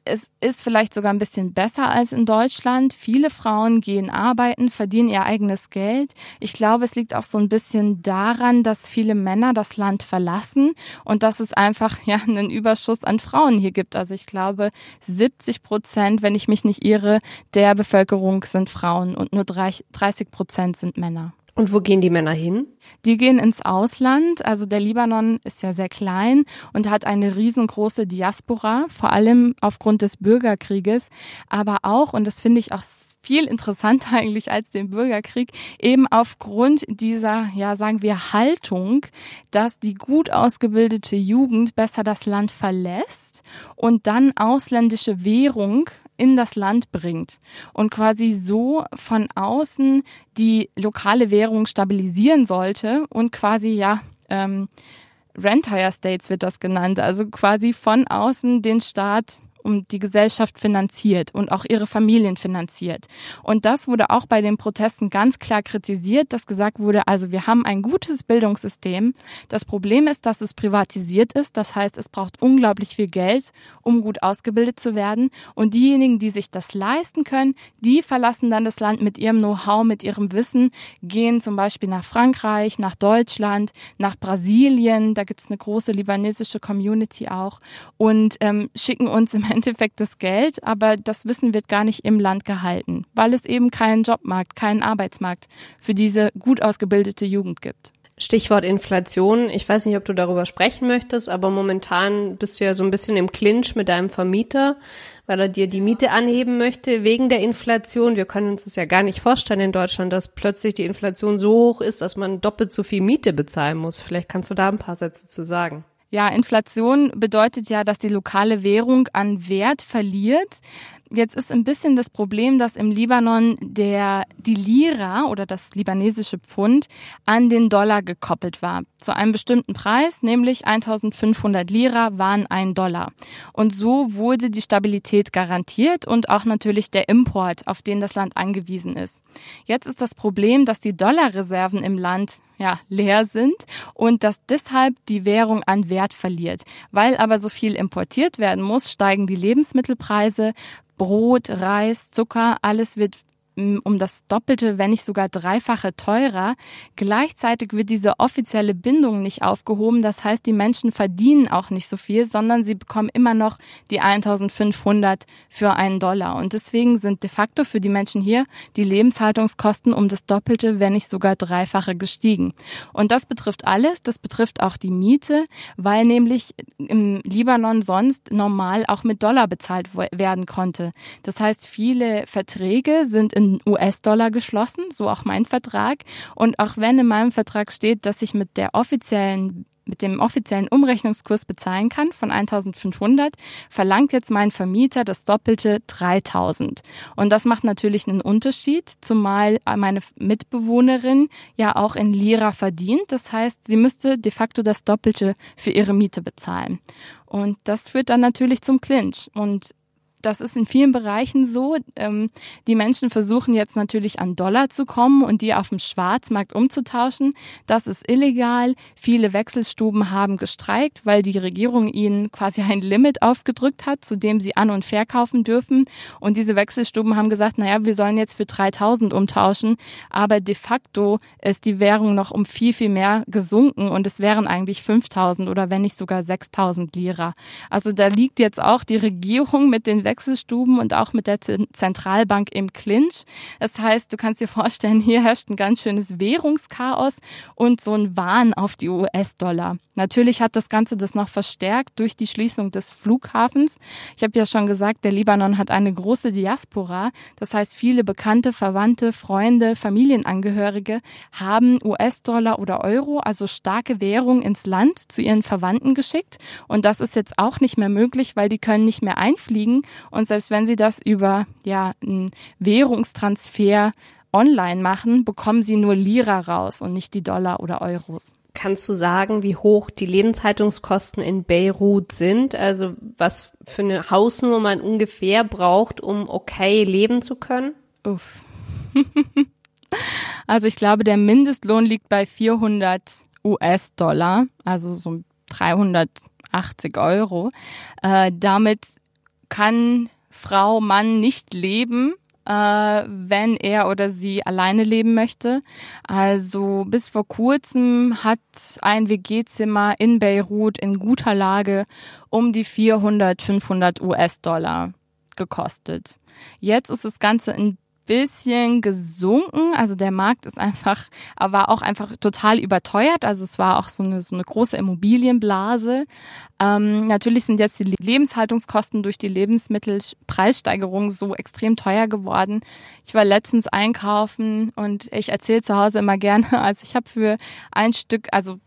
es ist vielleicht sogar ein bisschen besser als in Deutschland. Viele Frauen gehen arbeiten, verdienen ihr eigenes Geld. Ich glaube, es liegt auch so ein bisschen daran, dass viele Männer das Land verlassen und dass es einfach ja einen Überschuss an Frauen hier gibt. Also ich glaube, 70 Prozent, wenn ich mich nicht irre, der Bevölkerung sind Frauen und nur 30 Prozent sind Männer. Und wo gehen die Männer hin? Die gehen ins Ausland. Also der Libanon ist ja sehr klein und hat eine riesengroße Diaspora, vor allem aufgrund des Bürgerkrieges, aber auch, und das finde ich auch viel interessanter (laughs) eigentlich als den Bürgerkrieg, eben aufgrund dieser, ja, sagen wir, Haltung, dass die gut ausgebildete Jugend besser das Land verlässt und dann ausländische Währung in das Land bringt und quasi so von außen die lokale Währung stabilisieren sollte und quasi ja ähm, Rentire States wird das genannt, also quasi von außen den Staat um die Gesellschaft finanziert und auch ihre Familien finanziert. Und das wurde auch bei den Protesten ganz klar kritisiert, dass gesagt wurde, also wir haben ein gutes Bildungssystem. Das Problem ist, dass es privatisiert ist. Das heißt, es braucht unglaublich viel Geld, um gut ausgebildet zu werden. Und diejenigen, die sich das leisten können, die verlassen dann das Land mit ihrem Know-how, mit ihrem Wissen, gehen zum Beispiel nach Frankreich, nach Deutschland, nach Brasilien. Da gibt es eine große libanesische Community auch und ähm, schicken uns im Endeffekt das Geld, aber das Wissen wird gar nicht im Land gehalten, weil es eben keinen Jobmarkt, keinen Arbeitsmarkt für diese gut ausgebildete Jugend gibt. Stichwort Inflation. Ich weiß nicht, ob du darüber sprechen möchtest, aber momentan bist du ja so ein bisschen im Clinch mit deinem Vermieter, weil er dir die Miete anheben möchte wegen der Inflation. Wir können uns das ja gar nicht vorstellen in Deutschland, dass plötzlich die Inflation so hoch ist, dass man doppelt so viel Miete bezahlen muss. Vielleicht kannst du da ein paar Sätze zu sagen. Ja, Inflation bedeutet ja, dass die lokale Währung an Wert verliert. Jetzt ist ein bisschen das Problem, dass im Libanon der, die Lira oder das libanesische Pfund an den Dollar gekoppelt war. Zu einem bestimmten Preis, nämlich 1500 Lira waren ein Dollar. Und so wurde die Stabilität garantiert und auch natürlich der Import, auf den das Land angewiesen ist. Jetzt ist das Problem, dass die Dollarreserven im Land ja, leer sind und dass deshalb die Währung an Wert verliert. Weil aber so viel importiert werden muss, steigen die Lebensmittelpreise, Brot, Reis, Zucker, alles wird um das Doppelte, wenn nicht sogar Dreifache teurer. Gleichzeitig wird diese offizielle Bindung nicht aufgehoben. Das heißt, die Menschen verdienen auch nicht so viel, sondern sie bekommen immer noch die 1500 für einen Dollar. Und deswegen sind de facto für die Menschen hier die Lebenshaltungskosten um das Doppelte, wenn nicht sogar Dreifache gestiegen. Und das betrifft alles. Das betrifft auch die Miete, weil nämlich im Libanon sonst normal auch mit Dollar bezahlt werden konnte. Das heißt, viele Verträge sind in in US-Dollar geschlossen, so auch mein Vertrag. Und auch wenn in meinem Vertrag steht, dass ich mit der offiziellen mit dem offiziellen Umrechnungskurs bezahlen kann von 1500, verlangt jetzt mein Vermieter das doppelte 3000. Und das macht natürlich einen Unterschied, zumal meine Mitbewohnerin ja auch in Lira verdient. Das heißt, sie müsste de facto das Doppelte für ihre Miete bezahlen. Und das führt dann natürlich zum Clinch. Und das ist in vielen Bereichen so. Ähm, die Menschen versuchen jetzt natürlich an Dollar zu kommen und die auf dem Schwarzmarkt umzutauschen. Das ist illegal. Viele Wechselstuben haben gestreikt, weil die Regierung ihnen quasi ein Limit aufgedrückt hat, zu dem sie an- und verkaufen dürfen. Und diese Wechselstuben haben gesagt, naja, wir sollen jetzt für 3000 umtauschen. Aber de facto ist die Währung noch um viel, viel mehr gesunken und es wären eigentlich 5000 oder wenn nicht sogar 6000 Lira. Also da liegt jetzt auch die Regierung mit den Wechselstuben und auch mit der Zentralbank im Clinch. Das heißt, du kannst dir vorstellen, hier herrscht ein ganz schönes Währungschaos und so ein Wahn auf die US-Dollar. Natürlich hat das Ganze das noch verstärkt durch die Schließung des Flughafens. Ich habe ja schon gesagt, der Libanon hat eine große Diaspora. Das heißt, viele bekannte, Verwandte, Freunde, Familienangehörige haben US-Dollar oder Euro, also starke Währung ins Land zu ihren Verwandten geschickt. Und das ist jetzt auch nicht mehr möglich, weil die können nicht mehr einfliegen. Und selbst wenn sie das über ja, einen Währungstransfer online machen, bekommen sie nur Lira raus und nicht die Dollar oder Euros. Kannst du sagen, wie hoch die Lebenshaltungskosten in Beirut sind? Also was für eine Hausnummer man ungefähr braucht, um okay leben zu können? Uff. (laughs) also ich glaube, der Mindestlohn liegt bei 400 US-Dollar, also so 380 Euro. Äh, damit kann Frau, Mann nicht leben äh, wenn er oder sie alleine leben möchte. Also bis vor kurzem hat ein WG-Zimmer in Beirut in guter Lage um die 400, 500 US-Dollar gekostet. Jetzt ist das Ganze ein bisschen gesunken. Also der Markt ist einfach, war auch einfach total überteuert. Also es war auch so eine, so eine große Immobilienblase. Ähm, natürlich sind jetzt die Lebenshaltungskosten durch die Lebensmittelpreissteigerung so extrem teuer geworden. Ich war letztens einkaufen und ich erzähle zu Hause immer gerne, (laughs) also ich habe für ein Stück, also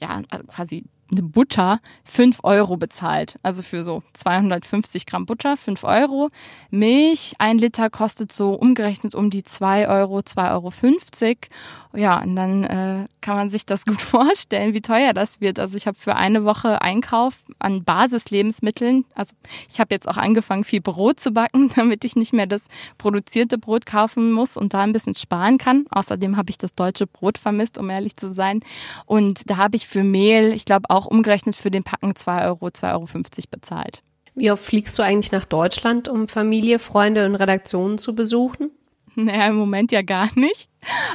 ja, also quasi Butter fünf Euro bezahlt. Also für so 250 Gramm Butter fünf Euro. Milch, ein Liter kostet so umgerechnet um die zwei Euro, zwei Euro. fünfzig. Ja, und dann äh, kann man sich das gut (laughs) vorstellen, wie teuer das wird. Also ich habe für eine Woche Einkauf an Basislebensmitteln. Also ich habe jetzt auch angefangen, viel Brot zu backen, (laughs) damit ich nicht mehr das produzierte Brot kaufen muss und da ein bisschen sparen kann. Außerdem habe ich das deutsche Brot vermisst, um ehrlich zu sein. Und da habe ich für Mehl, ich glaube auch umgerechnet für den Packen 2 Euro, 2,50 Euro bezahlt. Wie oft fliegst du eigentlich nach Deutschland, um Familie, Freunde und Redaktionen zu besuchen? Naja, im Moment ja gar nicht.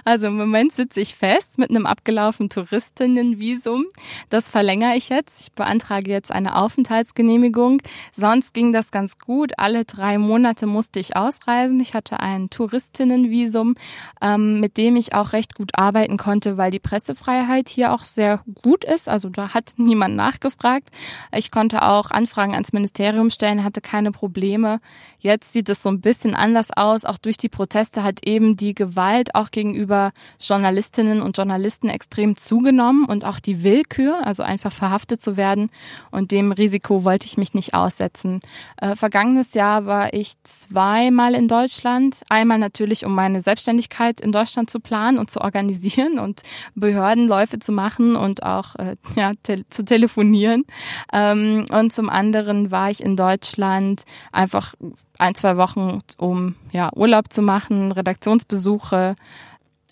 Also im Moment sitze ich fest mit einem abgelaufenen Touristinnenvisum. Das verlängere ich jetzt. Ich beantrage jetzt eine Aufenthaltsgenehmigung. Sonst ging das ganz gut. Alle drei Monate musste ich ausreisen. Ich hatte ein Touristinnenvisum, ähm, mit dem ich auch recht gut arbeiten konnte, weil die Pressefreiheit hier auch sehr gut ist. Also da hat (laughs) niemand nachgefragt. Ich konnte auch Anfragen ans Ministerium stellen, hatte keine Probleme. Jetzt sieht es so ein bisschen anders aus. Auch durch die Proteste hat eben die Gewalt auch gegenüber Journalistinnen und Journalisten extrem zugenommen und auch die Willkür, also einfach verhaftet zu werden. Und dem Risiko wollte ich mich nicht aussetzen. Äh, vergangenes Jahr war ich zweimal in Deutschland. Einmal natürlich, um meine Selbstständigkeit in Deutschland zu planen und zu organisieren und Behördenläufe zu machen und auch äh, ja, te zu telefonieren. Ähm, und zum anderen war ich in Deutschland einfach ein, zwei Wochen, um ja, Urlaub zu machen, Redaktionsbesuche,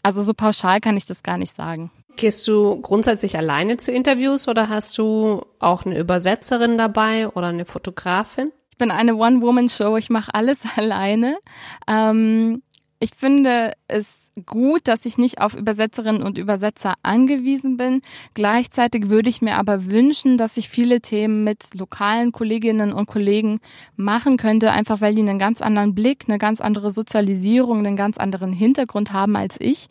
also so pauschal kann ich das gar nicht sagen. Gehst du grundsätzlich alleine zu Interviews oder hast du auch eine Übersetzerin dabei oder eine Fotografin? Ich bin eine One-Woman-Show, ich mache alles (laughs) alleine. Ähm, ich finde es gut, dass ich nicht auf Übersetzerinnen und Übersetzer angewiesen bin. Gleichzeitig würde ich mir aber wünschen, dass ich viele Themen mit lokalen Kolleginnen und Kollegen machen könnte, einfach weil die einen ganz anderen Blick, eine ganz andere Sozialisierung, einen ganz anderen Hintergrund haben als ich.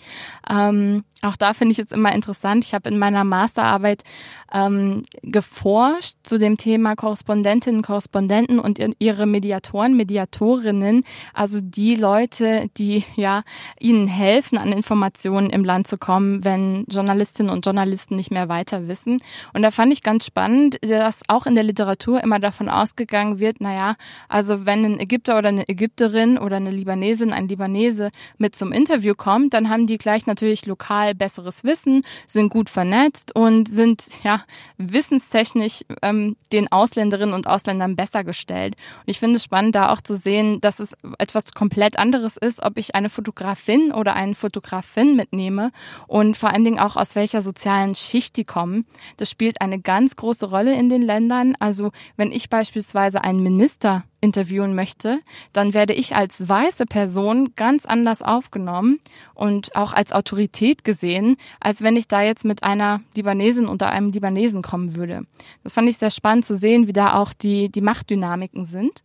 Ähm, auch da finde ich es immer interessant. Ich habe in meiner Masterarbeit ähm, geforscht zu dem Thema Korrespondentinnen, Korrespondenten und ihre Mediatoren, Mediatorinnen, also die Leute, die ja ihnen helfen, an Informationen im Land zu kommen, wenn Journalistinnen und Journalisten nicht mehr weiter wissen. Und da fand ich ganz spannend, dass auch in der Literatur immer davon ausgegangen wird, naja, also wenn ein Ägypter oder eine Ägypterin oder eine Libanesin, ein Libanese mit zum Interview kommt, dann haben die gleich natürlich lokal besseres Wissen, sind gut vernetzt und sind ja wissenstechnisch ähm, den Ausländerinnen und Ausländern besser gestellt. Und ich finde es spannend, da auch zu sehen, dass es etwas komplett anderes ist, ob ich eine Fotografin oder einen Fotografin mitnehme und vor allen Dingen auch aus welcher sozialen Schicht die kommen. Das spielt eine ganz große Rolle in den Ländern. Also wenn ich beispielsweise einen Minister interviewen möchte, dann werde ich als weiße Person ganz anders aufgenommen und auch als Autorität gesehen, als wenn ich da jetzt mit einer Libanesin oder einem Libanesen kommen würde. Das fand ich sehr spannend zu sehen, wie da auch die, die Machtdynamiken sind.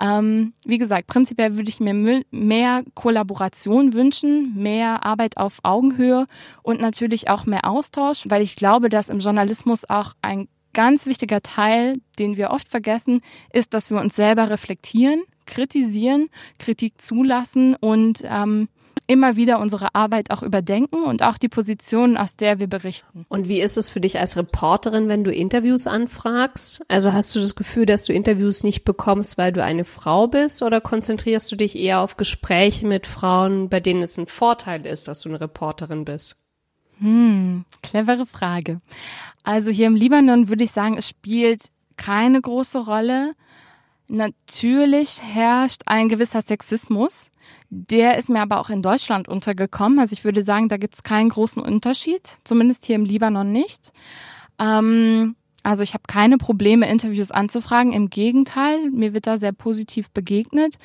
Ähm, wie gesagt, prinzipiell würde ich mir mehr Kollaboration wünschen, mehr Arbeit auf Augenhöhe und natürlich auch mehr Austausch, weil ich glaube, dass im Journalismus auch ein ganz wichtiger Teil, den wir oft vergessen, ist, dass wir uns selber reflektieren, kritisieren, Kritik zulassen und ähm, immer wieder unsere Arbeit auch überdenken und auch die Position, aus der wir berichten. Und wie ist es für dich als Reporterin, wenn du Interviews anfragst? Also hast du das Gefühl, dass du Interviews nicht bekommst, weil du eine Frau bist oder konzentrierst du dich eher auf Gespräche mit Frauen, bei denen es ein Vorteil ist, dass du eine Reporterin bist? Hm, clevere Frage. Also hier im Libanon würde ich sagen, es spielt keine große Rolle. Natürlich herrscht ein gewisser Sexismus. Der ist mir aber auch in Deutschland untergekommen. Also ich würde sagen, da gibt es keinen großen Unterschied, zumindest hier im Libanon nicht. Ähm, also ich habe keine Probleme, Interviews anzufragen. Im Gegenteil, mir wird da sehr positiv begegnet.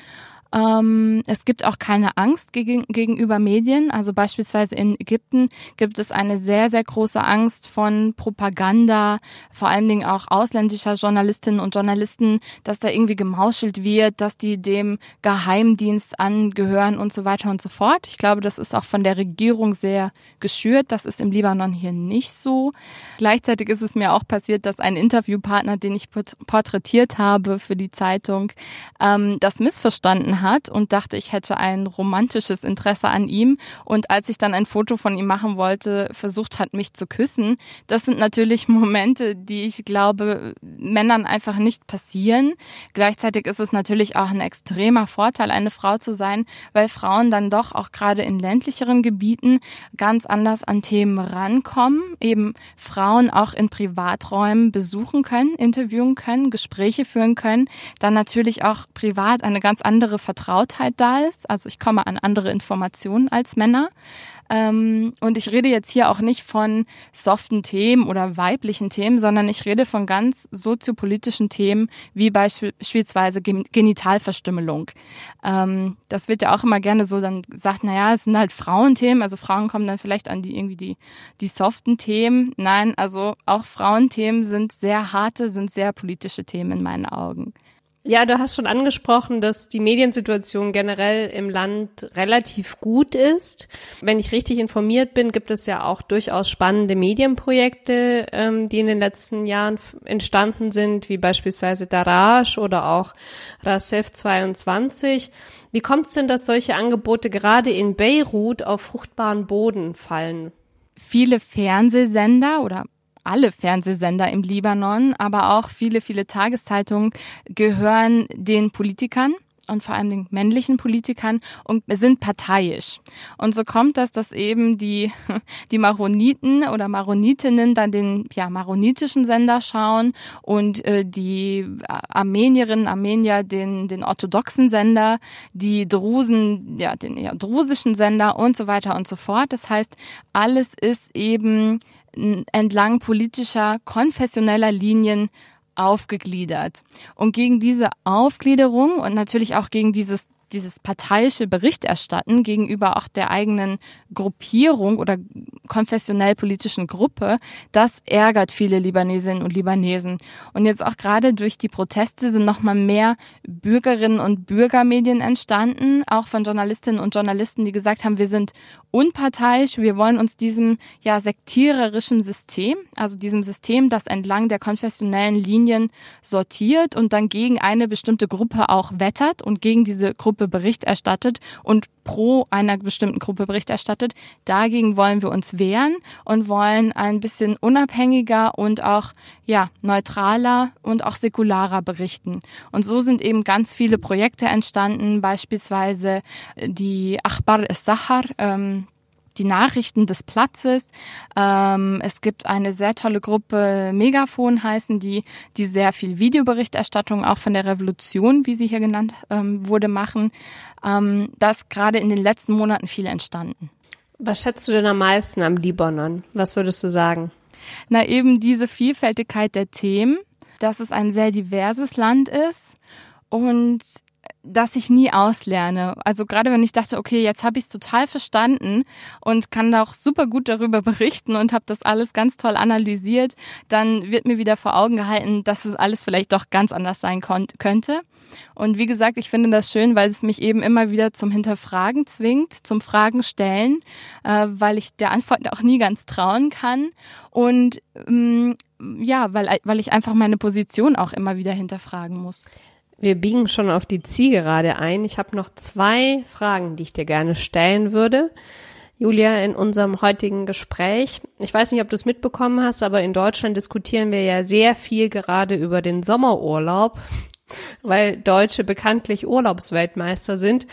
Ähm, es gibt auch keine Angst gegen, gegenüber Medien. Also beispielsweise in Ägypten gibt es eine sehr, sehr große Angst von Propaganda, vor allen Dingen auch ausländischer Journalistinnen und Journalisten, dass da irgendwie gemauschelt wird, dass die dem Geheimdienst angehören und so weiter und so fort. Ich glaube, das ist auch von der Regierung sehr geschürt. Das ist im Libanon hier nicht so. Gleichzeitig ist es mir auch passiert, dass ein Interviewpartner, den ich porträtiert habe für die Zeitung, ähm, das missverstanden hat hat und dachte, ich hätte ein romantisches Interesse an ihm. Und als ich dann ein Foto von ihm machen wollte, versucht hat, mich zu küssen. Das sind natürlich (laughs) Momente, die ich glaube, Männern einfach nicht passieren. Gleichzeitig ist es natürlich auch ein extremer Vorteil, eine Frau zu sein, weil Frauen dann doch auch gerade in ländlicheren Gebieten ganz anders an Themen rankommen, eben Frauen auch in Privaträumen besuchen können, interviewen können, Gespräche führen können, dann natürlich auch privat eine ganz andere Vertrautheit da ist. Also ich komme an andere Informationen als Männer. Ähm, und ich rede jetzt hier auch nicht von soften Themen oder weiblichen Themen, sondern ich rede von ganz soziopolitischen Themen, wie beispielsweise Genitalverstümmelung. Ähm, das wird ja auch immer gerne so dann gesagt, naja, es sind halt Frauenthemen, also Frauen kommen dann vielleicht an die irgendwie die, die soften Themen. Nein, also auch Frauenthemen sind sehr harte, sind sehr politische Themen in meinen Augen. Ja, du hast schon angesprochen, dass die Mediensituation generell im Land relativ gut ist. Wenn ich richtig informiert bin, gibt es ja auch durchaus spannende Medienprojekte, ähm, die in den letzten Jahren entstanden sind, wie beispielsweise Daraj oder auch Rasef 22. Wie kommt es denn, dass solche Angebote gerade in Beirut auf fruchtbaren Boden fallen? Viele Fernsehsender oder alle Fernsehsender im Libanon, aber auch viele, viele Tageszeitungen gehören den Politikern und vor allem den männlichen Politikern und sind parteiisch. Und so kommt das, dass eben die, (laughs) die Maroniten oder Maronitinnen dann den ja, maronitischen Sender schauen und äh, die Armenierinnen, Armenier den, den orthodoxen Sender, die Drusen, ja, den ja, drusischen Sender und so weiter und so fort. Das heißt, alles ist eben entlang politischer, konfessioneller Linien aufgegliedert. Und gegen diese Aufgliederung und natürlich auch gegen dieses dieses parteiische Berichterstatten gegenüber auch der eigenen Gruppierung oder konfessionell-politischen Gruppe, das ärgert viele Libanesinnen und Libanesen. Und jetzt auch gerade durch die Proteste sind nochmal mehr Bürgerinnen und Bürgermedien entstanden, auch von Journalistinnen und Journalisten, die gesagt haben, wir sind unparteiisch, wir wollen uns diesem ja sektiererischen System, also diesem System, das entlang der konfessionellen Linien sortiert und dann gegen eine bestimmte Gruppe auch wettert und gegen diese Gruppe Gruppe Bericht erstattet und pro einer bestimmten Gruppe Bericht erstattet. Dagegen wollen wir uns wehren und wollen ein bisschen unabhängiger und auch ja neutraler und auch säkularer berichten. Und so sind eben ganz viele Projekte entstanden, beispielsweise die Achbar es-Sahar, ähm, die Nachrichten des Platzes. Ähm, es gibt eine sehr tolle Gruppe, Megafon heißen die, die sehr viel Videoberichterstattung auch von der Revolution, wie sie hier genannt ähm, wurde, machen. Ähm, da ist gerade in den letzten Monaten viel entstanden. Was schätzt du denn am meisten am Libanon? Was würdest du sagen? Na, eben diese Vielfältigkeit der Themen, dass es ein sehr diverses Land ist und dass ich nie auslerne. Also gerade wenn ich dachte, okay, jetzt habe ich es total verstanden und kann da auch super gut darüber (laughs) berichten und habe das alles ganz toll analysiert, dann wird mir wieder vor Augen gehalten, dass es alles vielleicht doch ganz anders sein könnte. Und wie gesagt, ich finde das schön, weil es mich eben immer wieder zum Hinterfragen zwingt, zum Fragen stellen, äh, weil ich der Antwort auch nie ganz trauen kann. Und ähm, ja, weil, weil ich einfach meine Position auch immer wieder hinterfragen muss. Wir biegen schon auf die Zielgerade ein. Ich habe noch zwei Fragen, die ich dir gerne stellen würde. Julia, in unserem heutigen Gespräch, ich weiß nicht, ob du es mitbekommen hast, aber in Deutschland diskutieren wir ja sehr viel gerade über den Sommerurlaub, (laughs) weil Deutsche bekanntlich Urlaubsweltmeister sind.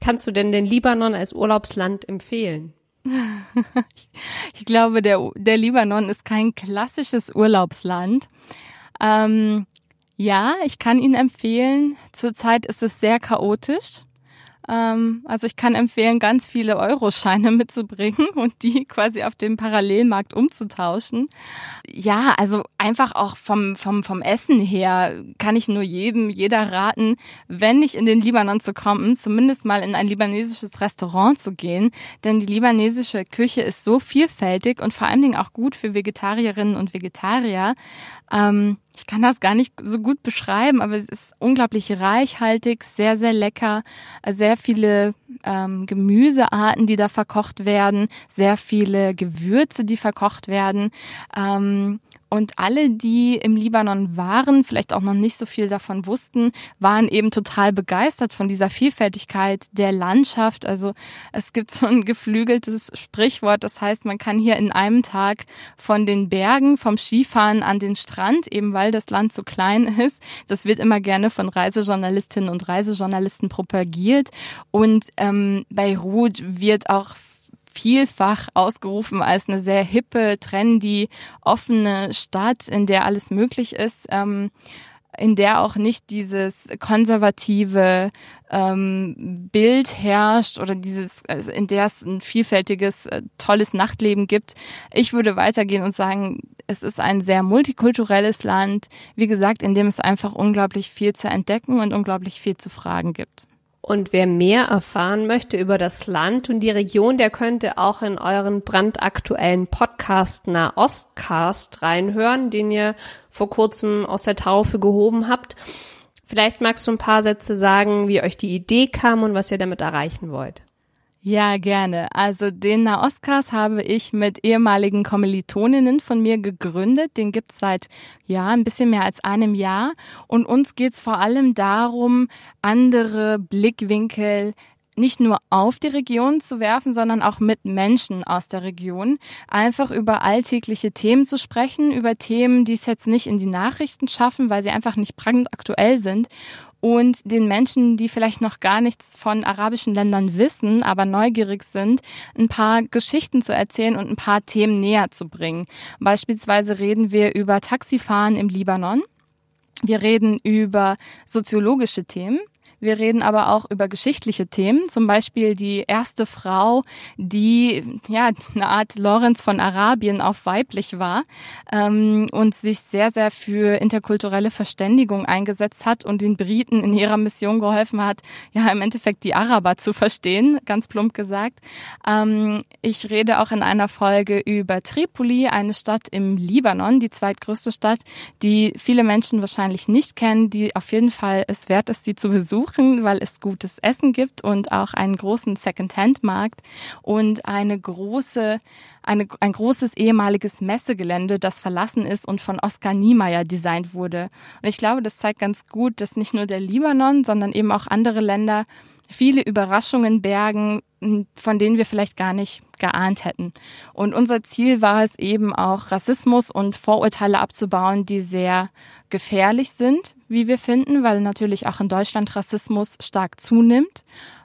Kannst du denn den Libanon als Urlaubsland empfehlen? (laughs) ich glaube, der, der Libanon ist kein klassisches Urlaubsland. Ähm, ja, ich kann ihn empfehlen. Zurzeit ist es sehr chaotisch. Ähm, also ich kann empfehlen, ganz viele Euroscheine (laughs) mitzubringen und die quasi auf dem Parallelmarkt umzutauschen. Ja, also einfach auch vom, vom, vom Essen her kann ich nur jedem, jeder raten, wenn nicht in den Libanon zu kommen, zumindest mal in ein libanesisches Restaurant zu gehen. Denn die libanesische Küche ist so vielfältig und vor allen Dingen auch gut für Vegetarierinnen und Vegetarier. Ähm, ich kann das gar nicht so gut beschreiben, aber es ist unglaublich reichhaltig, sehr, sehr lecker, sehr viele ähm, Gemüsearten, die da verkocht werden, sehr viele Gewürze, die verkocht werden. Ähm, und alle, die im Libanon waren, vielleicht auch noch nicht so viel davon wussten, waren eben total begeistert von dieser Vielfältigkeit der Landschaft. Also es gibt so ein geflügeltes Sprichwort, das heißt, man kann hier in einem Tag von den Bergen, vom Skifahren an den Strand, eben weil das Land so klein ist. Das wird immer gerne von Reisejournalistinnen und Reisejournalisten propagiert. Und ähm, Beirut wird auch vielfach ausgerufen als eine sehr hippe, trendy, offene Stadt, in der alles möglich ist. Ähm, in der auch nicht dieses konservative ähm, Bild herrscht oder dieses, also in der es ein vielfältiges, äh, tolles Nachtleben gibt. Ich würde weitergehen und sagen, es ist ein sehr multikulturelles Land, wie gesagt, in dem es einfach unglaublich viel zu entdecken und unglaublich viel zu fragen gibt. Und wer mehr erfahren möchte über das Land und die Region, der könnte auch in euren brandaktuellen Podcast Nahostcast reinhören, den ihr vor kurzem aus der Taufe gehoben habt. Vielleicht magst du ein paar Sätze sagen, wie euch die Idee kam und was ihr damit erreichen wollt. Ja, gerne. Also den Nahostcast habe ich mit ehemaligen Kommilitoninnen von mir gegründet. Den gibt's seit ja ein bisschen mehr als einem Jahr. Und uns geht's vor allem darum, andere Blickwinkel nicht nur auf die Region zu werfen, sondern auch mit Menschen aus der Region. Einfach über alltägliche Themen zu sprechen, über Themen, die es jetzt nicht in die Nachrichten schaffen, weil sie einfach nicht brandaktuell sind und den Menschen, die vielleicht noch gar nichts von arabischen Ländern wissen, aber neugierig sind, ein paar Geschichten zu erzählen und ein paar Themen näher zu bringen. Beispielsweise reden wir über Taxifahren im Libanon. Wir reden über soziologische Themen. Wir reden aber auch über geschichtliche Themen, zum Beispiel die erste Frau, die ja eine Art Lorenz von Arabien auf weiblich war ähm, und sich sehr, sehr für interkulturelle Verständigung eingesetzt hat und den Briten in ihrer Mission geholfen hat, ja im Endeffekt die Araber zu verstehen, ganz plump gesagt. Ähm, ich rede auch in einer Folge über Tripoli, eine Stadt im Libanon, die zweitgrößte Stadt, die viele Menschen wahrscheinlich nicht kennen, die auf jeden Fall es wert ist, sie zu besuchen besuchen, weil es gutes Essen gibt und auch einen großen Second-Hand-Markt und eine große, eine, ein großes ehemaliges Messegelände, das verlassen ist und von Oskar Niemeyer designt wurde. Und ich glaube, das zeigt ganz gut, dass nicht nur der Libanon, sondern eben auch andere Länder viele Überraschungen bergen, von denen wir vielleicht gar nicht geahnt hätten. Und unser Ziel war es eben auch, Rassismus und Vorurteile abzubauen, die sehr gefährlich sind, wie wir finden, weil natürlich auch in Deutschland Rassismus stark zunimmt.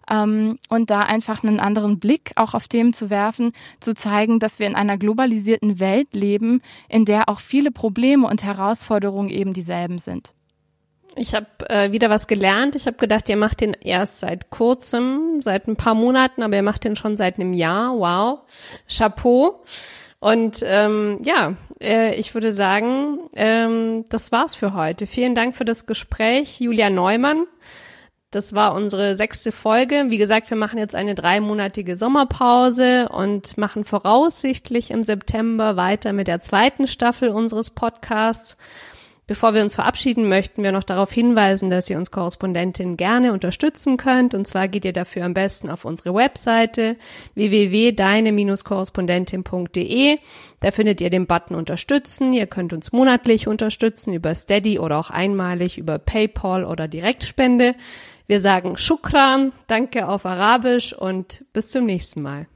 Ähm, und da einfach einen anderen Blick auch auf Themen zu werfen, zu zeigen, dass wir in einer globalisierten Welt leben, in der auch viele Probleme und Herausforderungen eben dieselben sind. Ich habe äh, wieder was gelernt. Ich habe gedacht, ihr macht den erst seit kurzem, seit ein paar Monaten, aber ihr macht den schon seit einem Jahr. Wow, Chapeau. Und ähm, ja, äh, ich würde sagen, ähm, das war's für heute. Vielen Dank für das Gespräch, Julia Neumann. Das war unsere sechste Folge. Wie gesagt, wir machen jetzt eine dreimonatige Sommerpause und machen voraussichtlich im September weiter mit der zweiten Staffel unseres Podcasts. Bevor wir uns verabschieden, möchten wir noch darauf hinweisen, dass ihr uns Korrespondentin gerne unterstützen könnt. Und zwar geht ihr dafür am besten auf unsere Webseite www.deine-korrespondentin.de. Da findet ihr den Button Unterstützen. Ihr könnt uns monatlich unterstützen über Steady oder auch einmalig über PayPal oder Direktspende. Wir sagen Shukran, danke auf Arabisch und bis zum nächsten Mal.